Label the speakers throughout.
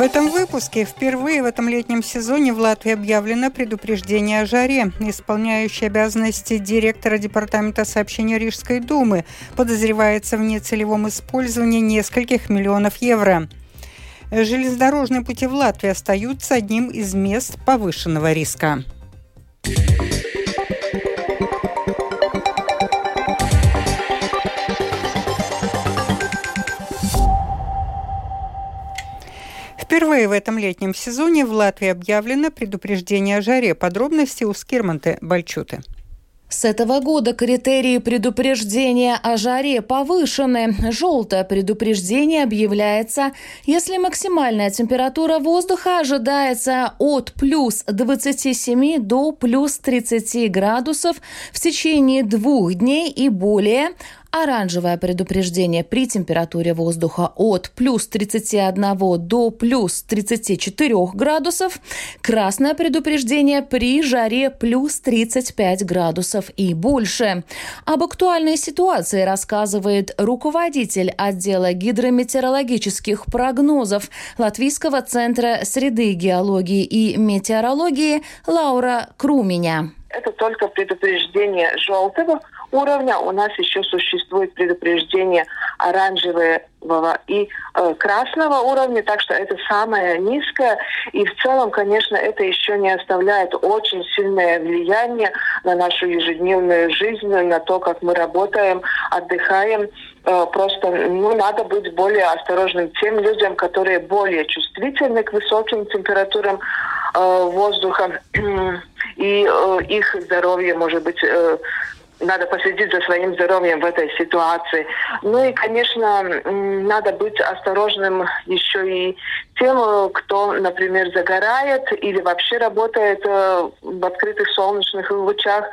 Speaker 1: В этом выпуске впервые в этом летнем сезоне в Латвии объявлено предупреждение о жаре. Исполняющий обязанности директора Департамента сообщения Рижской думы подозревается в нецелевом использовании нескольких миллионов евро. Железнодорожные пути в Латвии остаются одним из мест повышенного риска. Впервые в этом летнем сезоне в Латвии объявлено предупреждение о жаре. Подробности у Скирманты Бальчуты.
Speaker 2: С этого года критерии предупреждения о жаре повышены. Желтое предупреждение объявляется, если максимальная температура воздуха ожидается от плюс 27 до плюс 30 градусов в течение двух дней и более, Оранжевое предупреждение при температуре воздуха от плюс 31 до плюс 34 градусов. Красное предупреждение при жаре плюс 35 градусов и больше. Об актуальной ситуации рассказывает руководитель отдела гидрометеорологических прогнозов Латвийского центра среды геологии и метеорологии Лаура Круменя.
Speaker 3: Это только предупреждение желтого уровня. У нас еще существует предупреждение оранжевого и э, красного уровня, так что это самое низкое. И в целом, конечно, это еще не оставляет очень сильное влияние на нашу ежедневную жизнь, на то, как мы работаем, отдыхаем. Э, просто ну, надо быть более осторожным тем людям, которые более чувствительны к высоким температурам э, воздуха. И э, их здоровье может быть э, надо последить за своим здоровьем в этой ситуации. Ну и, конечно, надо быть осторожным еще и тем, кто, например, загорает или вообще работает э, в открытых солнечных лучах,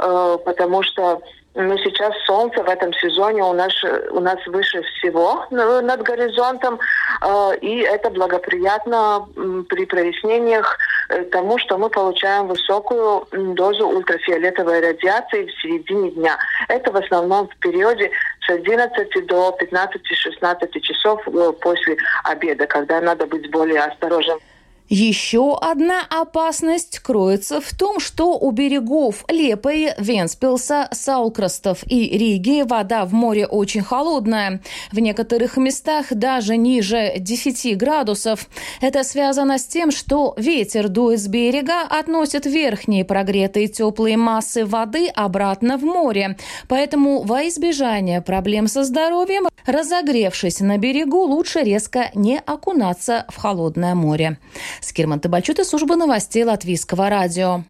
Speaker 3: э, потому что ну, сейчас солнце в этом сезоне у нас, у нас выше всего над горизонтом, э, и это благоприятно при прояснениях э, тому, что мы получаем высокую дозу ультрафиолетовой радиации в середине дня. Это в основном в периоде с 11 до 15-16 часов э, после обеда, когда надо быть более осторожным.
Speaker 2: Еще одна опасность кроется в том, что у берегов Лепой, Венспилса, Саукростов и Риги вода в море очень холодная. В некоторых местах даже ниже 10 градусов. Это связано с тем, что ветер дует с берега, относит верхние прогретые теплые массы воды обратно в море. Поэтому во избежание проблем со здоровьем, разогревшись на берегу, лучше резко не окунаться в холодное море. Скирман Табальчут и служба новостей Латвийского радио.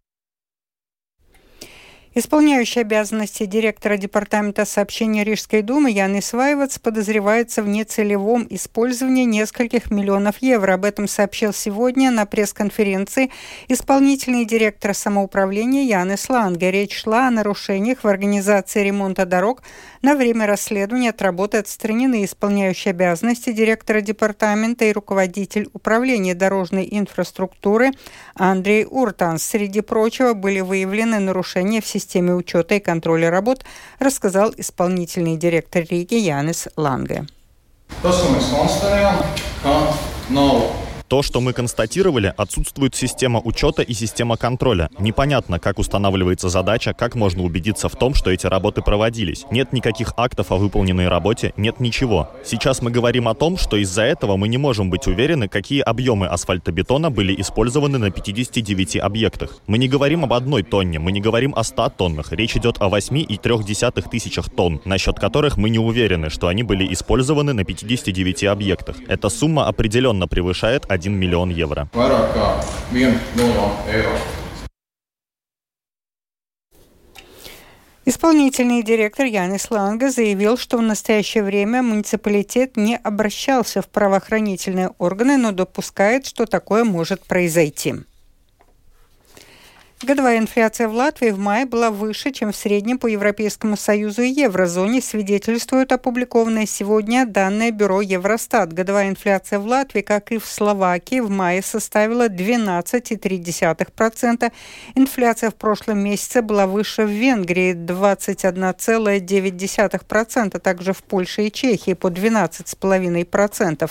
Speaker 1: Исполняющий обязанности директора Департамента сообщения Рижской думы Ян Исваевац подозревается в нецелевом использовании нескольких миллионов евро. Об этом сообщил сегодня на пресс-конференции исполнительный директор самоуправления Янис Ланге. Речь шла о нарушениях в организации ремонта дорог на время расследования от работы отстранены исполняющий обязанности директора департамента и руководитель управления дорожной инфраструктуры Андрей Уртанс. Среди прочего были выявлены нарушения в системе системе учета и контроля работ, рассказал исполнительный директор Риги Янис Ланге.
Speaker 4: То, что мы констатировали, отсутствует система учета и система контроля. Непонятно, как устанавливается задача, как можно убедиться в том, что эти работы проводились. Нет никаких актов о выполненной работе, нет ничего. Сейчас мы говорим о том, что из-за этого мы не можем быть уверены, какие объемы асфальтобетона были использованы на 59 объектах. Мы не говорим об одной тонне, мы не говорим о 100 тоннах. Речь идет о 8,3 тысячах тонн, насчет которых мы не уверены, что они были использованы на 59 объектах. Эта сумма определенно превышает 1 миллион евро.
Speaker 1: Исполнительный директор Янис Ланга заявил, что в настоящее время муниципалитет не обращался в правоохранительные органы, но допускает, что такое может произойти. Годовая инфляция в Латвии в мае была выше, чем в среднем по Европейскому Союзу и еврозоне, свидетельствуют опубликованные сегодня данные Бюро Евростат. Годовая инфляция в Латвии, как и в Словакии, в мае составила 12,3%. Инфляция в прошлом месяце была выше в Венгрии 21,9%, также в Польше и Чехии по 12,5%.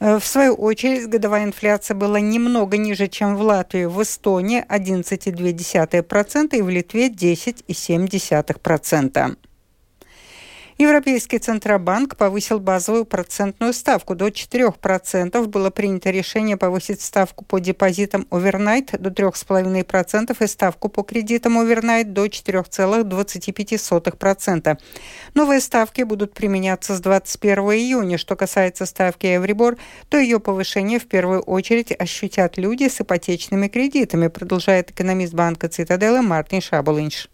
Speaker 1: Э, в свою очередь, годовая инфляция была немного ниже, чем в Латвии. В Эстонии 11,2% и в Литве 10,7%. Европейский Центробанк повысил базовую процентную ставку до 4%. Было принято решение повысить ставку по депозитам овернайт до 3,5% и ставку по кредитам овернайт до 4,25%. Новые ставки будут применяться с 21 июня. Что касается ставки Евробор, то ее повышение в первую очередь ощутят люди с ипотечными кредитами, продолжает экономист банка Цитаделы Мартин Шабулинш.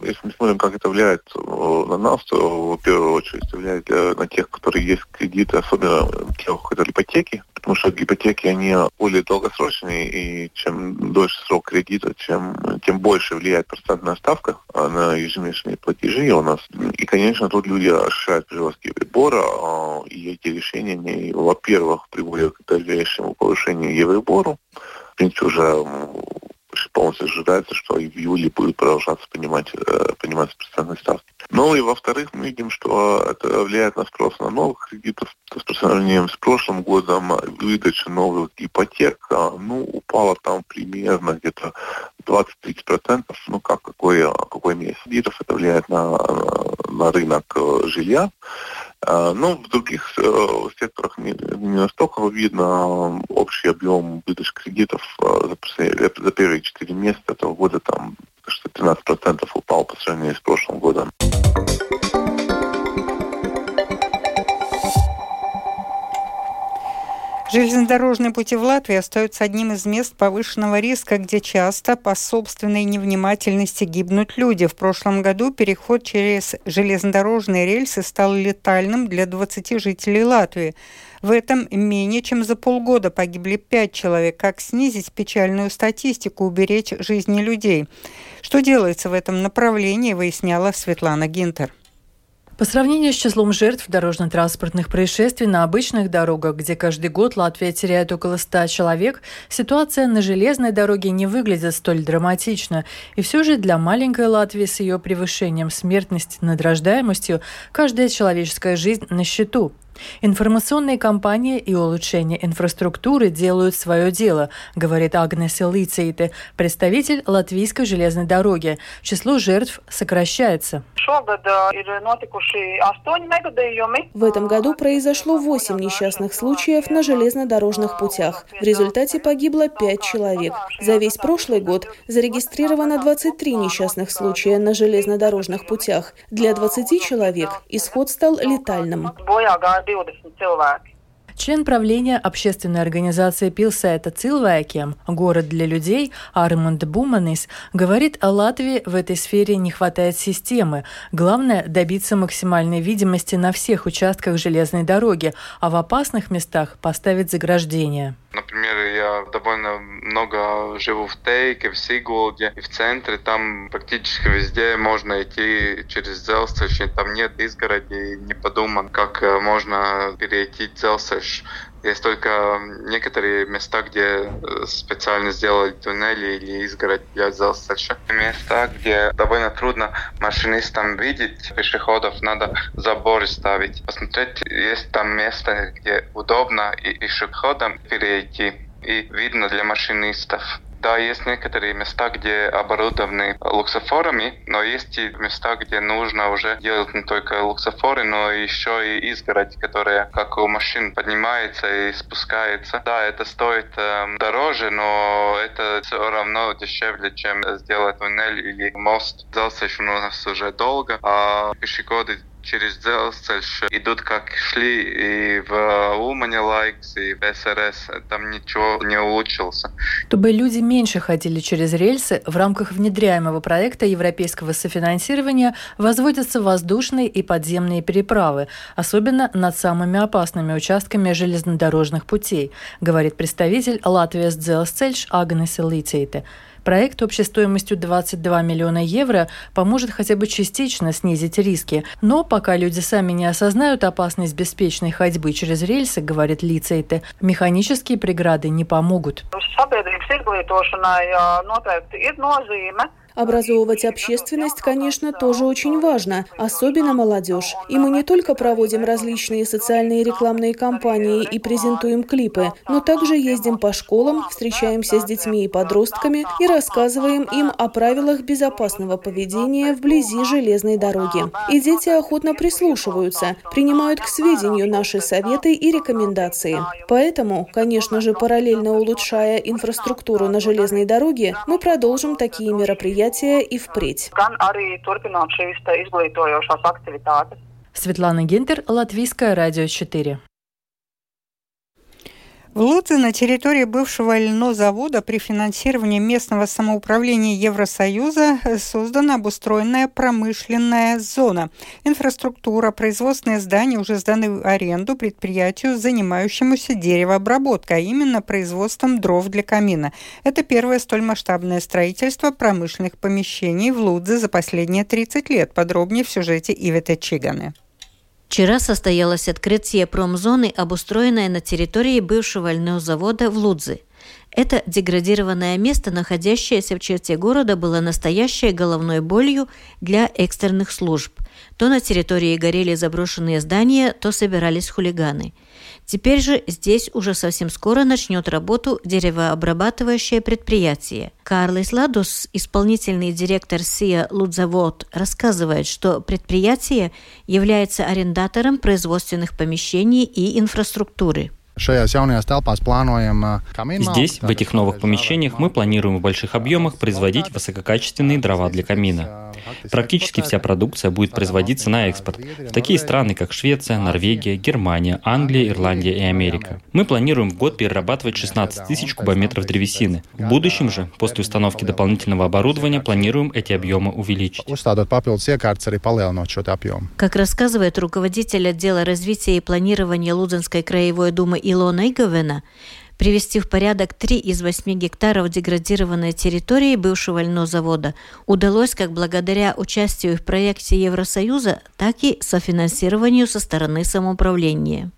Speaker 5: Если мы смотрим, как это влияет э, на нас, то в первую очередь влияет на тех, которые есть кредиты, особенно тех, которые ипотеки, потому что ипотеки, они более долгосрочные, и чем дольше срок кредита, чем, тем больше влияет процентная ставка на ежемесячные платежи у нас. И, конечно, тут люди ощущают приростки прибора, а, и эти решения, они, во-первых, приводят к дальнейшему повышению евробору, в принципе, уже полностью ожидается, что в июле будет продолжаться понимать, э, пониматься процентные ставки. Ну и во-вторых, мы видим, что это влияет на спрос на новых кредитов. То есть по сравнению с прошлым годом выдача новых ипотек а, ну, упала там примерно где-то 20-30%. Ну как, какой, какой месяц кредитов это влияет на, на рынок э, жилья. А, ну, в других э, секторах не, настолько видно общий объем выдачи кредитов э, за, первые 4 месяца этого года там что 13% упал по сравнению с прошлым годом.
Speaker 1: Железнодорожные пути в Латвии остаются одним из мест повышенного риска, где часто по собственной невнимательности гибнут люди. В прошлом году переход через железнодорожные рельсы стал летальным для 20 жителей Латвии. В этом менее чем за полгода погибли пять человек. Как снизить печальную статистику, уберечь жизни людей? Что делается в этом направлении, выясняла Светлана Гинтер.
Speaker 6: По сравнению с числом жертв дорожно-транспортных происшествий на обычных дорогах, где каждый год Латвия теряет около 100 человек, ситуация на железной дороге не выглядит столь драматично. И все же для маленькой Латвии с ее превышением смертности над рождаемостью каждая человеческая жизнь на счету. Информационные кампании и улучшение инфраструктуры делают свое дело, говорит Агнес Лицейте, представитель Латвийской железной дороги. Число жертв сокращается.
Speaker 7: В этом году произошло 8 несчастных случаев на железнодорожных путях. В результате погибло 5 человек. За весь прошлый год зарегистрировано 23 несчастных случая на железнодорожных путях. Для 20 человек исход стал летальным.
Speaker 6: 20 cilvēki. Член правления общественной организации Пилсета Цилвайкем «Город для людей» Армунд Буманис говорит, о Латвии в этой сфере не хватает системы. Главное – добиться максимальной видимости на всех участках железной дороги, а в опасных местах поставить заграждения.
Speaker 8: Например, я довольно много живу в Тейке, в Сигулде и в центре. Там практически везде можно идти через Зелстрич, там нет изгороди. Не подуман, как э, можно перейти Зелстрич есть только некоторые места, где э, специально сделали туннели или изгородь для Зелстрича. Места, где довольно трудно машинистам видеть пешеходов, надо заборы ставить. Посмотреть, есть там место, где удобно и пешеходам перейти и видно для машинистов. Да, есть некоторые места, где оборудованы луксофорами, но есть и места, где нужно уже делать не только луксофоры, но еще и изгородь, которая как у машин поднимается и спускается. Да, это стоит э, дороже, но это все равно дешевле, чем сделать туннель или мост. Дался у нас уже долго, а пешеходы через Дzelzceļš идут как шли и в Умане Лайкс, и в СРС. Там ничего не улучшился.
Speaker 6: Чтобы люди меньше ходили через рельсы, в рамках внедряемого проекта европейского софинансирования возводятся воздушные и подземные переправы, особенно над самыми опасными участками железнодорожных путей, говорит представитель Латвии с Дзелсцельш Агнес Литейте. Проект общей стоимостью 22 миллиона евро поможет хотя бы частично снизить риски. Но пока люди сами не осознают опасность беспечной ходьбы через рельсы, говорит Лицейте, механические преграды не помогут.
Speaker 7: Образовывать общественность, конечно, тоже очень важно, особенно молодежь. И мы не только проводим различные социальные рекламные кампании и презентуем клипы, но также ездим по школам, встречаемся с детьми и подростками и рассказываем им о правилах безопасного поведения вблизи железной дороги. И дети охотно прислушиваются, принимают к сведению наши советы и рекомендации. Поэтому, конечно же, параллельно улучшая инфраструктуру на железной дороге, мы продолжим такие мероприятия и впредь.
Speaker 6: Светлана Гинтер, Латвийское радио 4.
Speaker 1: В Лудзе на территории бывшего льнозавода при финансировании местного самоуправления Евросоюза создана обустроенная промышленная зона. Инфраструктура, производственные здания уже сданы в аренду предприятию, занимающемуся деревообработкой, а именно производством дров для камина. Это первое столь масштабное строительство промышленных помещений в Лудзе за последние 30 лет. Подробнее в сюжете Ивета Чиганы.
Speaker 9: Вчера состоялось открытие промзоны, обустроенной на территории бывшего льного завода в Лудзе. Это деградированное место, находящееся в черте города, было настоящей головной болью для экстренных служб. То на территории горели заброшенные здания, то собирались хулиганы – Теперь же здесь уже совсем скоро начнет работу деревообрабатывающее предприятие. Карлис Ладус, исполнительный директор СИА «Лудзавод», рассказывает, что предприятие является арендатором производственных помещений и инфраструктуры.
Speaker 10: Здесь, в этих новых помещениях, мы планируем в больших объемах производить высококачественные дрова для камина. Практически вся продукция будет производиться на экспорт. В такие страны, как Швеция, Норвегия, Германия, Англия, Ирландия и Америка. Мы планируем в год перерабатывать 16 тысяч кубометров древесины. В будущем же, после установки дополнительного оборудования, планируем эти объемы увеличить.
Speaker 9: Как рассказывает руководитель отдела развития и планирования Лудзенской краевой думы Илона Иговена, привести в порядок три из восьми гектаров деградированной территории бывшего льнозавода удалось как благодаря участию в проекте Евросоюза, так и софинансированию со стороны самоуправления.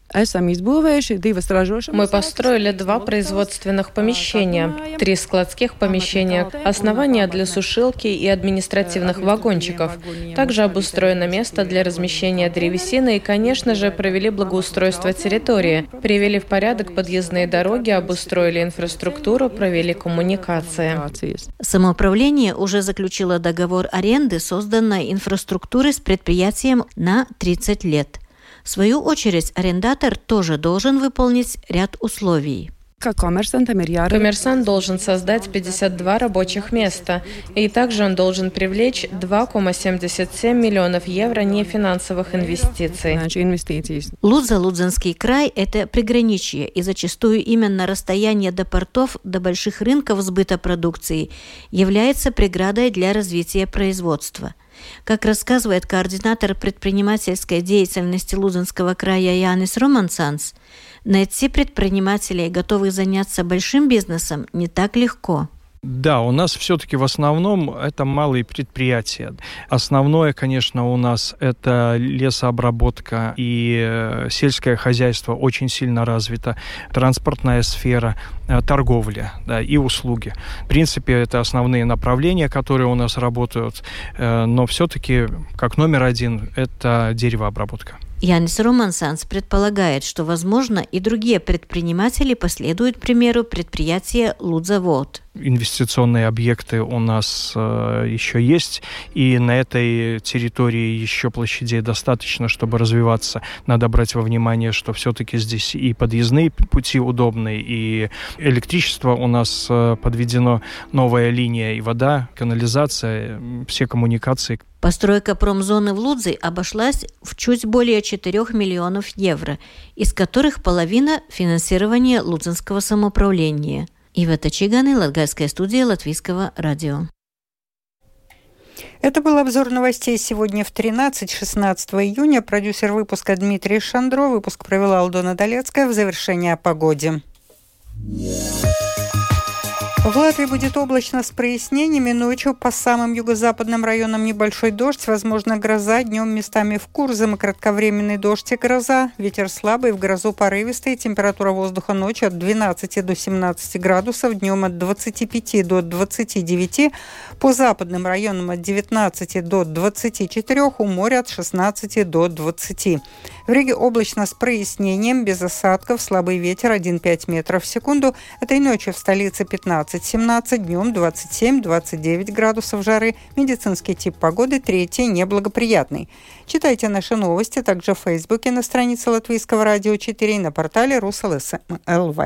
Speaker 11: Мы построили два производственных помещения, три складских помещения, основания для сушилки и административных вагончиков. Также обустроено место для размещения древесины и, конечно же, провели благоустройство территории, привели в порядок подъездные дороги, обустроили инфраструктуру, провели коммуникации.
Speaker 9: Самоуправление уже заключило договор аренды созданной инфраструктуры с предприятием на 30 лет – в свою очередь, арендатор тоже должен выполнить ряд условий.
Speaker 11: Коммерсант должен создать 52 рабочих места, и также он должен привлечь 2,77 миллионов евро нефинансовых инвестиций.
Speaker 9: Лудза, Лудзенский край – это приграничье, и зачастую именно расстояние до портов, до больших рынков сбыта продукции является преградой для развития производства – как рассказывает координатор предпринимательской деятельности Лузанского края Янис Романсанс, найти предпринимателей, готовых заняться большим бизнесом, не так легко.
Speaker 12: Да, у нас все-таки в основном это малые предприятия. Основное, конечно, у нас это лесообработка и э, сельское хозяйство очень сильно развито, транспортная сфера, э, торговля да, и услуги. В принципе, это основные направления, которые у нас работают, э, но все-таки как номер один это деревообработка.
Speaker 9: Янис Романсанс предполагает, что, возможно, и другие предприниматели последуют примеру предприятия «Лудзавод»
Speaker 12: инвестиционные объекты у нас э, еще есть, и на этой территории еще площадей достаточно, чтобы развиваться. Надо брать во внимание, что все-таки здесь и подъездные пути удобные, и электричество у нас э, подведено, новая линия, и вода, канализация, все коммуникации.
Speaker 9: Постройка промзоны в Лудзе обошлась в чуть более 4 миллионов евро, из которых половина – финансирование Лудзенского самоуправления – Ивета Чиганы, Латгальская студия Латвийского радио.
Speaker 1: Это был обзор новостей сегодня в 13-16 июня. Продюсер выпуска Дмитрий Шандро. Выпуск провела Алдона Долецкая в завершение о погоде. В будет облачно с прояснениями. Ночью по самым юго-западным районам небольшой дождь. Возможно, гроза. Днем местами в Курзам и кратковременный дождь и гроза. Ветер слабый, в грозу порывистый. Температура воздуха ночью от 12 до 17 градусов. Днем от 25 до 29. По западным районам от 19 до 24. У моря от 16 до 20. В Риге облачно с прояснением, без осадков, слабый ветер 1,5 метров в секунду. Этой ночью в столице 15-17, днем 27-29 градусов жары. Медицинский тип погоды третий, неблагоприятный. Читайте наши новости также в Фейсбуке на странице Латвийского радио 4 и на портале Rus.LSM.lv.